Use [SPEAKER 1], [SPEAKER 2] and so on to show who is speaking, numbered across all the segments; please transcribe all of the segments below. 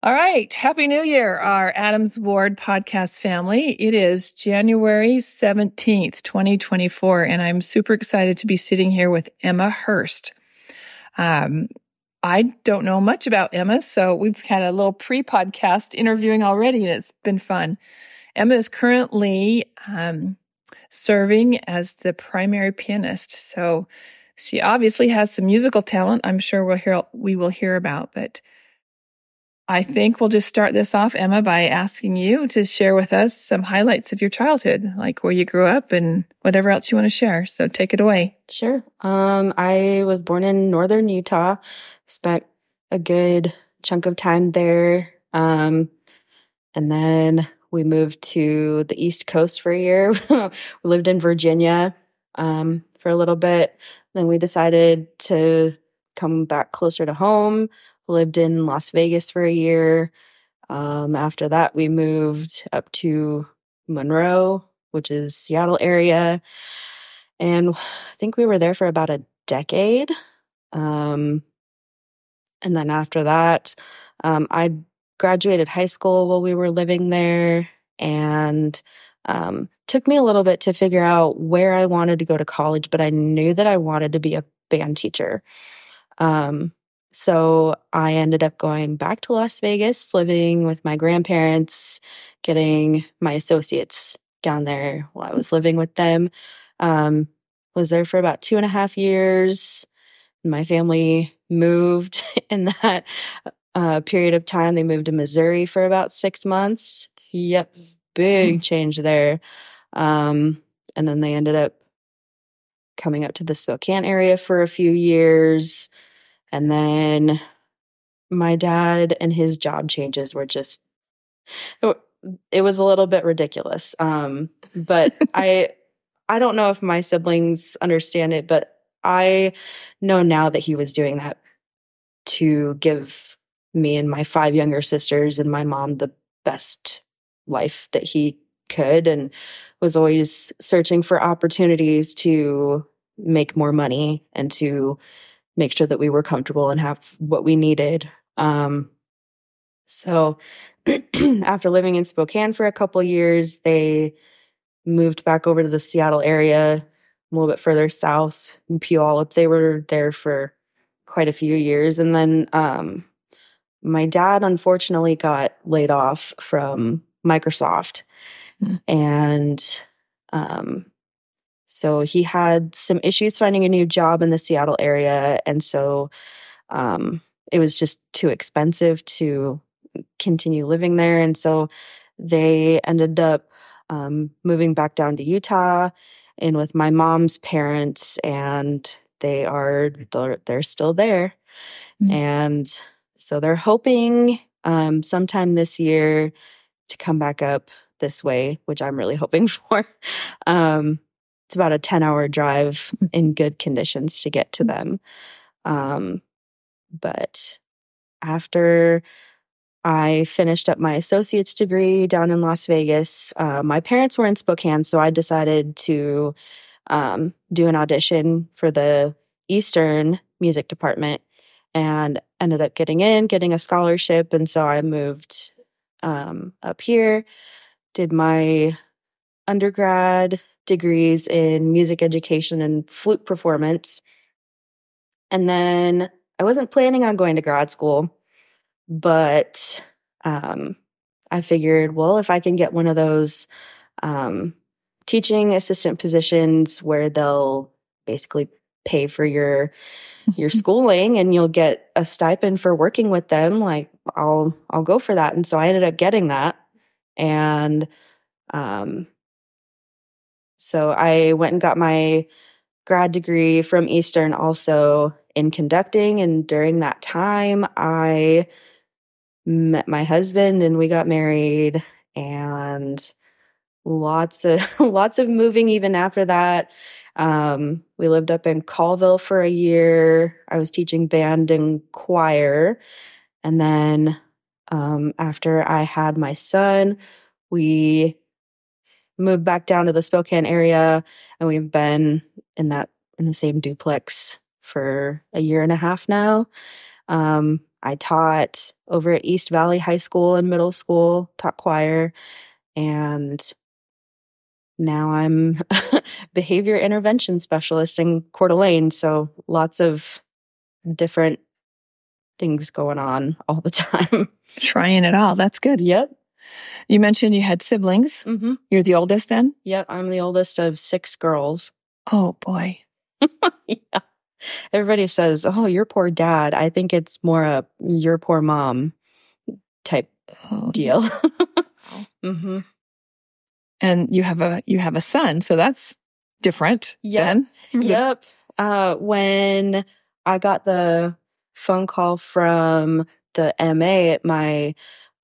[SPEAKER 1] All right. Happy New Year, our Adams Ward podcast family. It is January 17th, 2024, and I'm super excited to be sitting here with Emma Hurst. Um, I don't know much about Emma, so we've had a little pre podcast interviewing already, and it's been fun. Emma is currently um, serving as the primary pianist. So she obviously has some musical talent. I'm sure we'll hear we will hear about, but I think we'll just start this off, Emma, by asking you to share with us some highlights of your childhood, like where you grew up and whatever else you want to share. So take it away.
[SPEAKER 2] Sure. Um, I was born in northern Utah, spent a good chunk of time there. Um, and then we moved to the East Coast for a year. we lived in Virginia um, for a little bit. Then we decided to come back closer to home lived in Las Vegas for a year. Um, after that, we moved up to Monroe, which is Seattle area. And I think we were there for about a decade. Um, and then after that, um, I graduated high school while we were living there and um, took me a little bit to figure out where I wanted to go to college, but I knew that I wanted to be a band teacher. Um, so I ended up going back to Las Vegas, living with my grandparents, getting my associates down there while I was living with them. Um, was there for about two and a half years. My family moved in that uh, period of time. They moved to Missouri for about six months. Yep, big change there. Um, and then they ended up coming up to the Spokane area for a few years. And then my dad and his job changes were just it was a little bit ridiculous. Um, but I I don't know if my siblings understand it, but I know now that he was doing that to give me and my five younger sisters and my mom the best life that he could and was always searching for opportunities to make more money and to make sure that we were comfortable and have what we needed. Um, so after living in Spokane for a couple years, they moved back over to the Seattle area, a little bit further south in Puyallup. They were there for quite a few years. And then um, my dad unfortunately got laid off from Microsoft. Mm. And um, so he had some issues finding a new job in the Seattle area. And so um, it was just too expensive to continue living there. And so they ended up um, moving back down to Utah and with my mom's parents, and they are they're still there. Mm-hmm. And so they're hoping um, sometime this year to come back up this way, which I'm really hoping for. Um, it's about a 10 hour drive in good conditions to get to them. Um, but after I finished up my associate's degree down in Las Vegas, uh, my parents were in Spokane, so I decided to um, do an audition for the Eastern music department and ended up getting in, getting a scholarship. And so I moved um, up here, did my undergrad degrees in music education and flute performance. And then I wasn't planning on going to grad school, but um, I figured, well, if I can get one of those um, teaching assistant positions where they'll basically pay for your your schooling and you'll get a stipend for working with them like i'll i'll go for that and so i ended up getting that and um so I went and got my grad degree from Eastern also in conducting. And during that time, I met my husband and we got married and lots of lots of moving even after that um, we lived up in colville for a year i was teaching band and choir and then um, after i had my son we moved back down to the Spokane area and we've been in that in the same duplex for a year and a half now. Um, I taught over at East Valley High School and middle school, taught choir, and now I'm behavior intervention specialist in Coeur d'Alene. So lots of different things going on all the time.
[SPEAKER 1] Trying it all. That's good.
[SPEAKER 2] Yep.
[SPEAKER 1] You mentioned you had siblings.
[SPEAKER 2] Mm-hmm.
[SPEAKER 1] You're the oldest then?
[SPEAKER 2] Yep. I'm the oldest of six girls.
[SPEAKER 1] Oh boy.
[SPEAKER 2] yeah. Everybody says, "Oh, your poor dad." I think it's more a your poor mom type oh, deal.
[SPEAKER 1] mm-hmm. And you have a you have a son, so that's different.
[SPEAKER 2] Yep. yep. Uh, when I got the phone call from the MA at my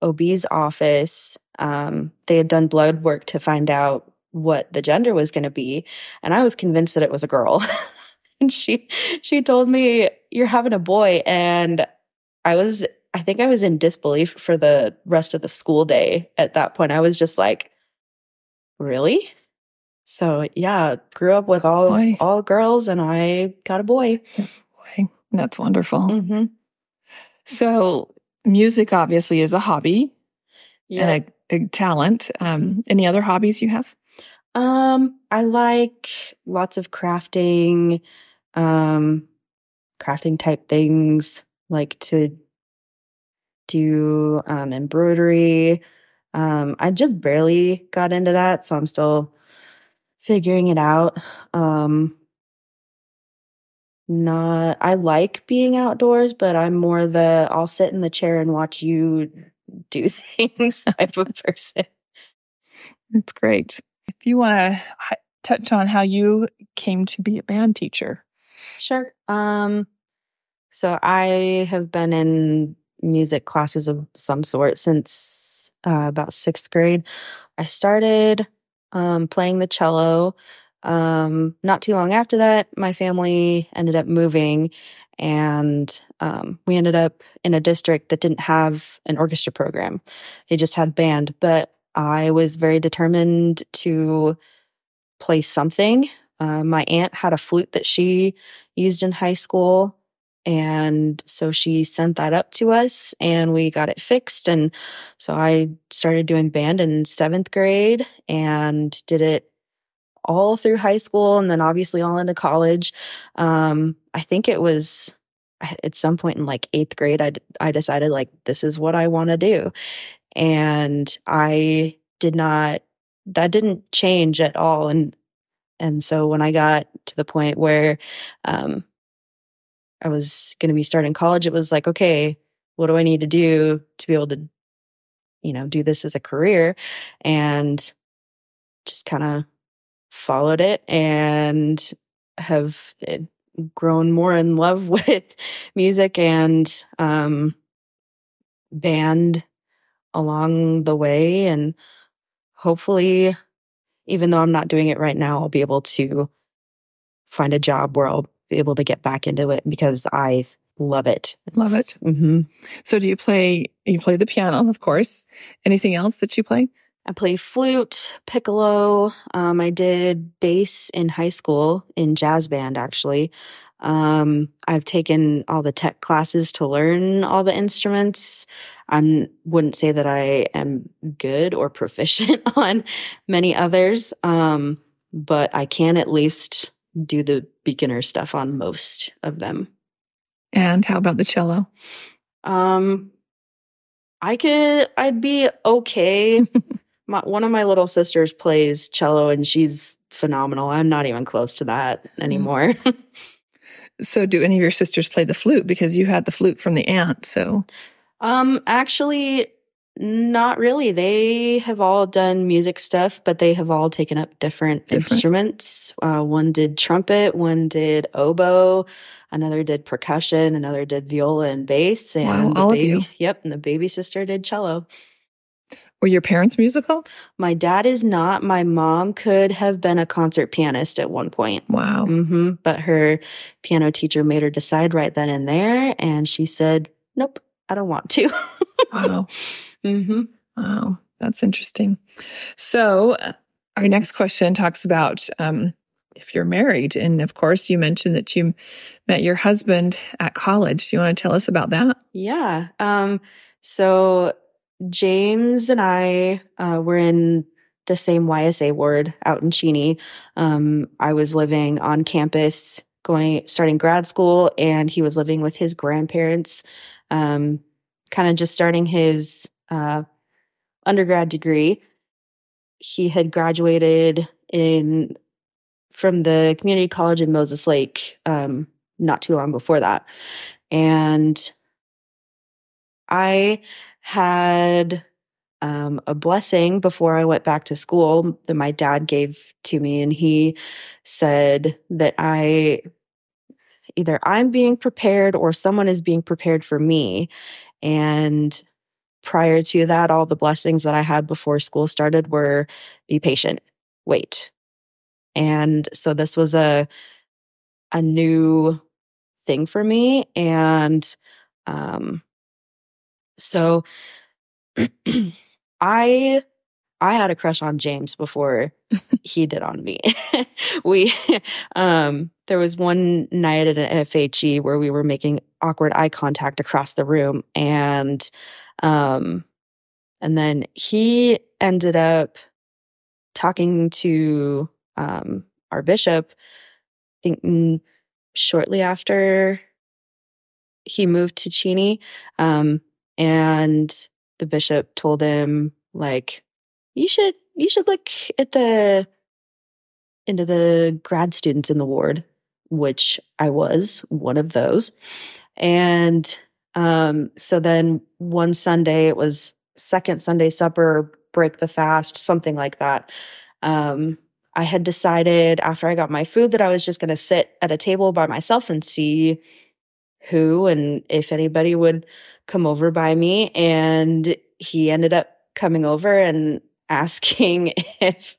[SPEAKER 2] OB's office, um, they had done blood work to find out what the gender was going to be, and I was convinced that it was a girl. and she she told me you're having a boy and I was I think I was in disbelief for the rest of the school day at that point. I was just like, "Really?" So, yeah, grew up with all boy. all girls and I got a boy.
[SPEAKER 1] Boy, that's wonderful. Mm-hmm. So, music obviously is a hobby yeah. and a, a talent. Um, any other hobbies you have?
[SPEAKER 2] Um, I like lots of crafting, um, crafting type things, like to do um, embroidery. Um, I just barely got into that, so I'm still figuring it out. Um, not, I like being outdoors, but I'm more the I'll sit in the chair and watch you do things type of person.
[SPEAKER 1] That's great. If you want to touch on how you came to be a band teacher.
[SPEAKER 2] Sure. Um, so I have been in music classes of some sort since uh, about sixth grade. I started um, playing the cello. Um, not too long after that, my family ended up moving, and um, we ended up in a district that didn't have an orchestra program. They just had band, but I was very determined to play something. Uh, my aunt had a flute that she used in high school. And so she sent that up to us and we got it fixed. And so I started doing band in seventh grade and did it all through high school and then obviously all into college. Um, I think it was at some point in like eighth grade, I, I decided like, this is what I want to do. And I did not, that didn't change at all. And, and so when I got to the point where, um, I was going to be starting college, it was like, okay, what do I need to do to be able to, you know, do this as a career? And just kind of followed it and have eh, grown more in love with music and um, band along the way. And hopefully, even though I'm not doing it right now, I'll be able to find a job where I'll be able to get back into it because I love it.
[SPEAKER 1] It's, love it. Mm-hmm. So, do you play? You play the piano, of course. Anything else that you play?
[SPEAKER 2] I play flute, piccolo. Um, I did bass in high school in jazz band, actually. Um, I've taken all the tech classes to learn all the instruments. I wouldn't say that I am good or proficient on many others, um, but I can at least do the beginner stuff on most of them.
[SPEAKER 1] And how about the cello?
[SPEAKER 2] Um, I could, I'd be okay. my, one of my little sisters plays cello and she's phenomenal. I'm not even close to that mm. anymore.
[SPEAKER 1] so do any of your sisters play the flute because you had the flute from the aunt, so
[SPEAKER 2] um actually not really. They have all done music stuff, but they have all taken up different, different. instruments. Uh, one did trumpet, one did oboe, another did percussion, another did viola and bass, and
[SPEAKER 1] wow, all
[SPEAKER 2] baby,
[SPEAKER 1] of you.
[SPEAKER 2] Yep, and the baby sister did cello.
[SPEAKER 1] Were your parents musical?
[SPEAKER 2] My dad is not. My mom could have been a concert pianist at one point.
[SPEAKER 1] Wow.
[SPEAKER 2] Mm-hmm. But her piano teacher made her decide right then and there. And she said, nope, I don't want to.
[SPEAKER 1] wow. Mm-hmm. Wow. That's interesting. So, uh, our next question talks about um, if you're married. And of course, you mentioned that you met your husband at college. Do you want to tell us about that?
[SPEAKER 2] Yeah. Um, so James and I uh, were in the same YSA ward out in Cheney. Um, I was living on campus, going starting grad school, and he was living with his grandparents, um, kind of just starting his uh, undergrad degree. He had graduated in from the community college in Moses Lake um, not too long before that, and I had um, a blessing before I went back to school that my dad gave to me. And he said that I either I'm being prepared or someone is being prepared for me. And prior to that, all the blessings that I had before school started were be patient, wait. And so this was a, a new thing for me. And, um, so I I had a crush on James before he did on me. we um there was one night at an FHE where we were making awkward eye contact across the room and um and then he ended up talking to um our bishop I think shortly after he moved to Cheney um and the bishop told him like you should you should look at the into the grad students in the ward which i was one of those. And um so then one sunday it was second sunday supper break the fast something like that. Um i had decided after i got my food that i was just going to sit at a table by myself and see who and if anybody would come over by me. And he ended up coming over and asking if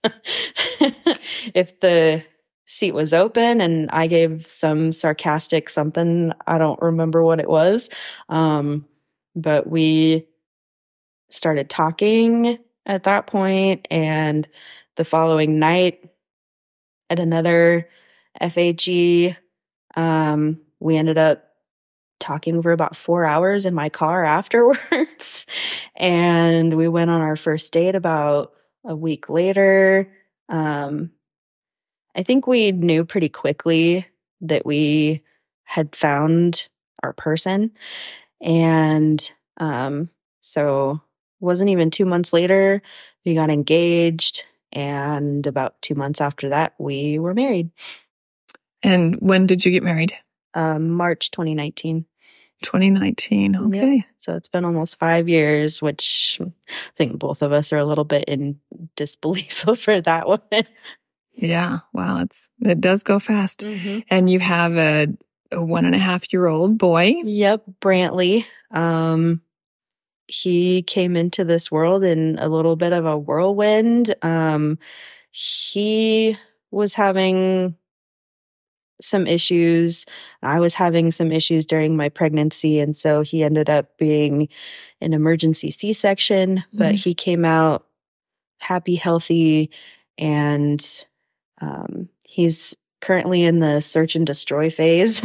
[SPEAKER 2] if the seat was open and I gave some sarcastic something. I don't remember what it was. Um, but we started talking at that point and the following night at another FHE um, we ended up talking for about four hours in my car afterwards. and we went on our first date about a week later. Um, I think we knew pretty quickly that we had found our person. And um, so wasn't even two months later, we got engaged. And about two months after that, we were married.
[SPEAKER 1] And when did you get married?
[SPEAKER 2] um, March 2019.
[SPEAKER 1] 2019. Okay.
[SPEAKER 2] So it's been almost five years, which I think both of us are a little bit in disbelief over that one.
[SPEAKER 1] yeah. Wow. It's, it does go fast. Mm-hmm. And you have a, a, one and a half year old boy.
[SPEAKER 2] Yep. Brantley. Um, he came into this world in a little bit of a whirlwind. Um, he was having some issues. I was having some issues during my pregnancy. And so he ended up being an emergency C section, mm-hmm. but he came out happy, healthy, and um, he's currently in the search and destroy phase.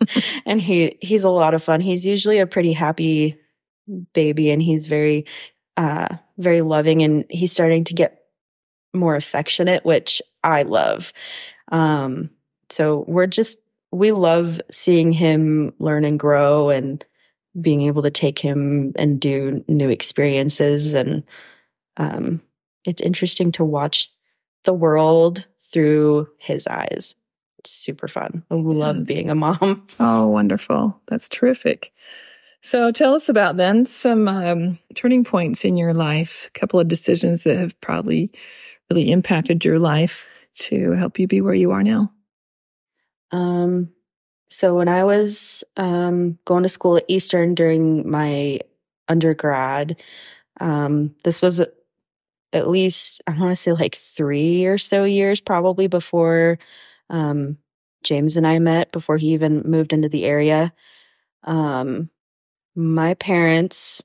[SPEAKER 2] and he he's a lot of fun. He's usually a pretty happy baby and he's very uh very loving and he's starting to get more affectionate, which I love. Um so we're just, we love seeing him learn and grow and being able to take him and do new experiences. And um, it's interesting to watch the world through his eyes. It's super fun. We love being a mom.
[SPEAKER 1] Oh, wonderful. That's terrific. So tell us about then some um, turning points in your life, a couple of decisions that have probably really impacted your life to help you be where you are now.
[SPEAKER 2] Um, so when I was um, going to school at Eastern during my undergrad, um, this was at least I want to say like three or so years probably before um, James and I met. Before he even moved into the area, um, my parents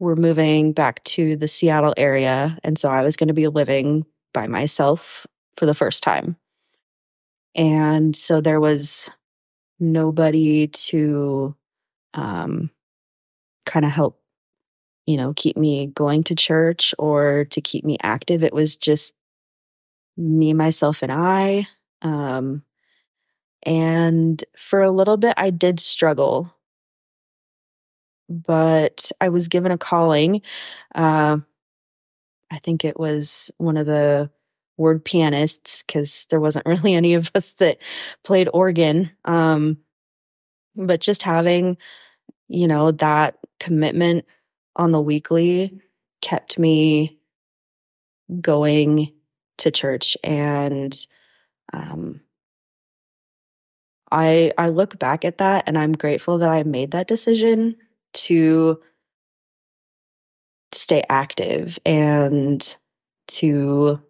[SPEAKER 2] were moving back to the Seattle area, and so I was going to be living by myself for the first time. And so there was nobody to um, kind of help, you know, keep me going to church or to keep me active. It was just me, myself, and I. Um, and for a little bit, I did struggle, but I was given a calling. Uh, I think it was one of the ward pianists because there wasn't really any of us that played organ. Um, but just having, you know, that commitment on the weekly kept me going to church and um, I I look back at that and I'm grateful that I made that decision to stay active and to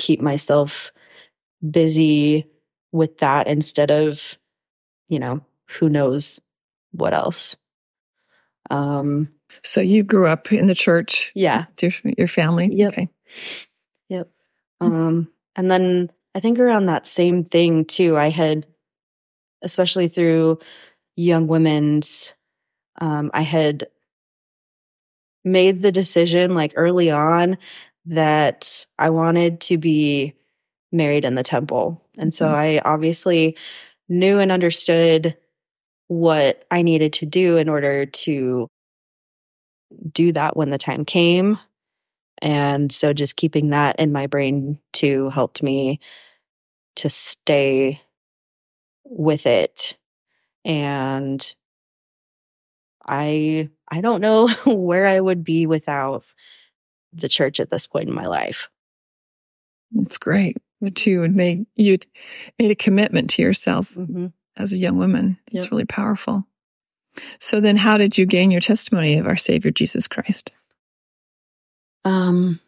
[SPEAKER 2] keep myself busy with that instead of you know who knows what else.
[SPEAKER 1] Um so you grew up in the church
[SPEAKER 2] yeah.
[SPEAKER 1] your, your family?
[SPEAKER 2] Yep.
[SPEAKER 1] Okay.
[SPEAKER 2] yep. Um and then i think around that same thing too i had especially through young women's um i had made the decision like early on that I wanted to be married in the temple. And so mm-hmm. I obviously knew and understood what I needed to do in order to do that when the time came. And so just keeping that in my brain too helped me to stay with it. And I I don't know where I would be without the church at this point in my life.
[SPEAKER 1] That's great. But you had made you made a commitment to yourself mm-hmm. as a young woman. It's yep. really powerful. So then how did you gain your testimony of our Savior Jesus Christ?
[SPEAKER 2] Um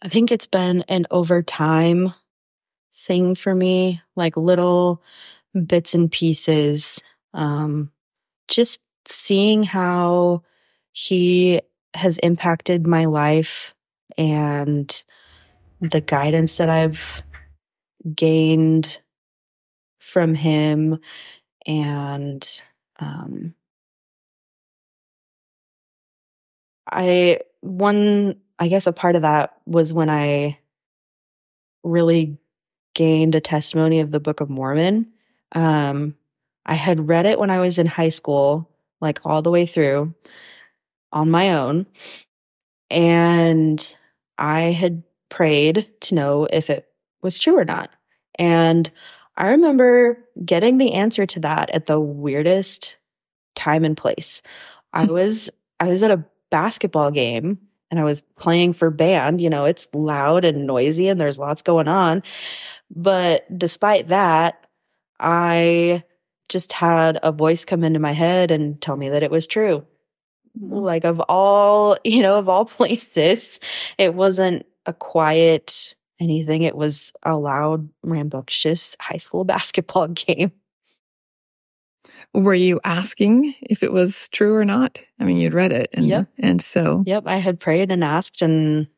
[SPEAKER 2] I think it's been an over time thing for me, like little bits and pieces. Um just seeing how he has impacted my life and the guidance that I've gained from him and um I one I guess a part of that was when I really gained a testimony of the Book of Mormon. Um I had read it when I was in high school, like all the way through on my own. And I had prayed to know if it was true or not. And I remember getting the answer to that at the weirdest time and place. I hmm. was I was at a basketball game and I was playing for band, you know, it's loud and noisy and there's lots going on. But despite that, I just had a voice come into my head and tell me that it was true. Mm-hmm. Like of all, you know, of all places, it wasn't a quiet anything. It was a loud, rambunctious high school basketball game.
[SPEAKER 1] Were you asking if it was true or not? I mean, you'd read it. And, yep. and so.
[SPEAKER 2] Yep. I had prayed and asked. And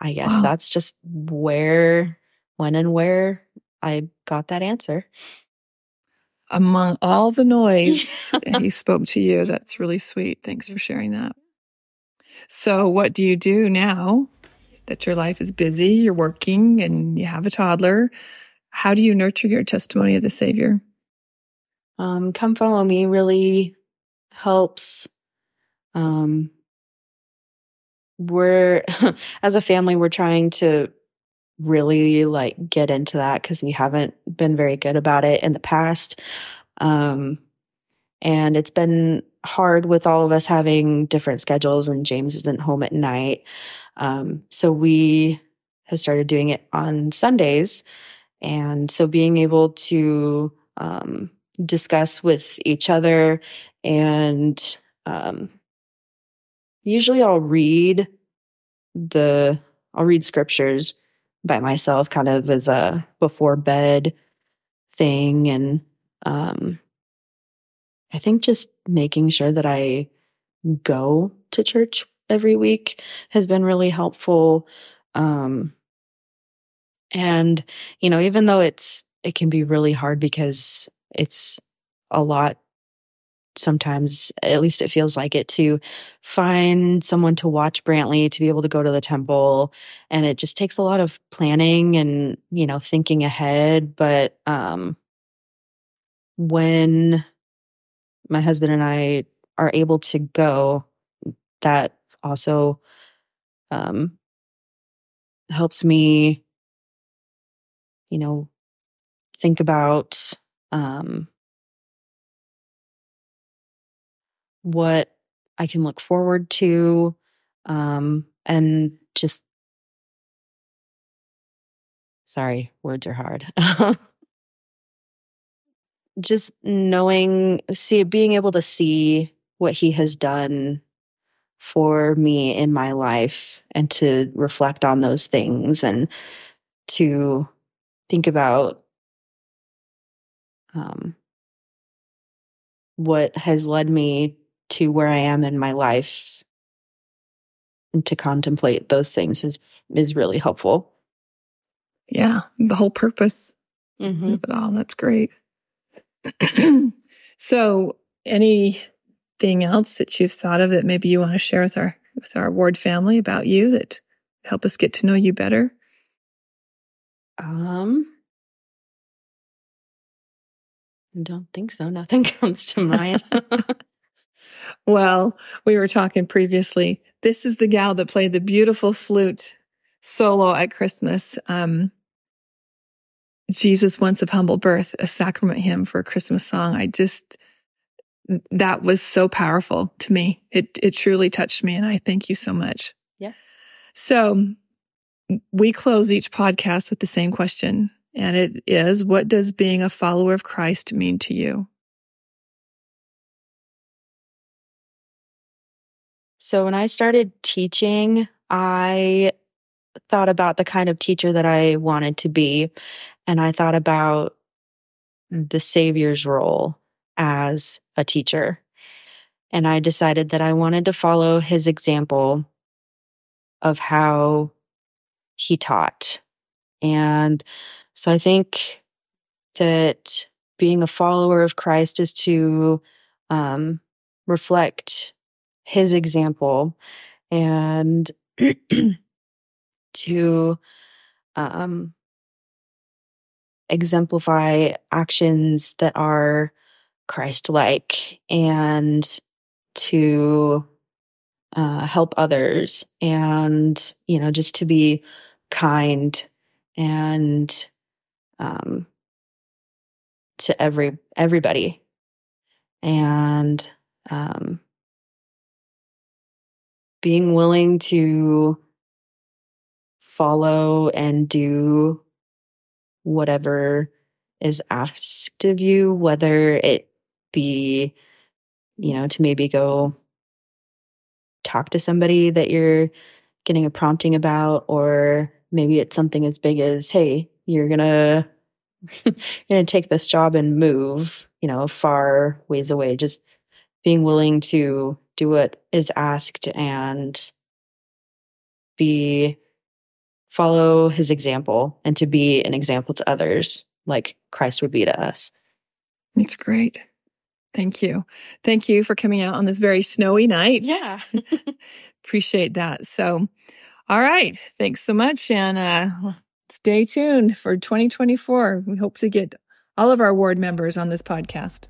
[SPEAKER 2] I guess wow. that's just where, when and where I got that answer
[SPEAKER 1] among all the noise, he spoke to you. That's really sweet. Thanks for sharing that. So, what do you do now that your life is busy, you're working, and you have a toddler? How do you nurture your testimony of the Savior?
[SPEAKER 2] Um, Come Follow Me really helps. Um, we're, as a family, we're trying to really like get into that because we haven't been very good about it in the past. Um, and it's been hard with all of us having different schedules and James isn't home at night. Um, so we have started doing it on Sundays. And so being able to, um, discuss with each other and, um, usually I'll read the, I'll read scriptures by myself kind of as a before bed thing. And um I think just making sure that I go to church every week has been really helpful. Um And, you know, even though it's, it can be really hard because it's a lot sometimes, at least it feels like it, to find someone to watch Brantley, to be able to go to the temple. And it just takes a lot of planning and, you know, thinking ahead. But um, when my husband and I are able to go, that also um, helps me, you know, think about um, what I can look forward to, um, and just sorry, words are hard. just knowing, see, being able to see what he has done for me in my life and to reflect on those things and to think about um, what has led me to where I am in my life and to contemplate those things is is really helpful.
[SPEAKER 1] Yeah, the whole purpose
[SPEAKER 2] mm-hmm.
[SPEAKER 1] of it all. That's great. so, anything else that you've thought of that maybe you want to share with our with our ward family about you that help us get to know you better?
[SPEAKER 2] Um, I don't think so. Nothing comes to mind.
[SPEAKER 1] Well, we were talking previously. This is the gal that played the beautiful flute solo at Christmas. Um, Jesus once of humble birth, a sacrament hymn for a Christmas song. I just, that was so powerful to me. It, it truly touched me. And I thank you so much.
[SPEAKER 2] Yeah.
[SPEAKER 1] So we close each podcast with the same question. And it is, what does being a follower of Christ mean to you?
[SPEAKER 2] So when I started teaching, I thought about the kind of teacher that I wanted to be. And I thought about the Savior's role as a teacher. And I decided that I wanted to follow his example of how he taught. And so I think that being a follower of Christ is to um, reflect his example and to um, exemplify actions that are Christ like and to uh, help others and, you know, just to be kind and um, to every everybody and um, being willing to follow and do whatever is asked of you, whether it be, you know, to maybe go talk to somebody that you're getting a prompting about, or maybe it's something as big as, hey, you're gonna you're gonna take this job and move, you know, far ways away. Just being willing to do what is asked and be follow his example and to be an example to others like Christ would be to us.
[SPEAKER 1] That's great. Thank you. Thank you for coming out on this very snowy night.
[SPEAKER 2] Yeah.
[SPEAKER 1] Appreciate that. So, all right. Thanks so much. And uh, stay tuned for 2024. We hope to get all of our ward members on this podcast.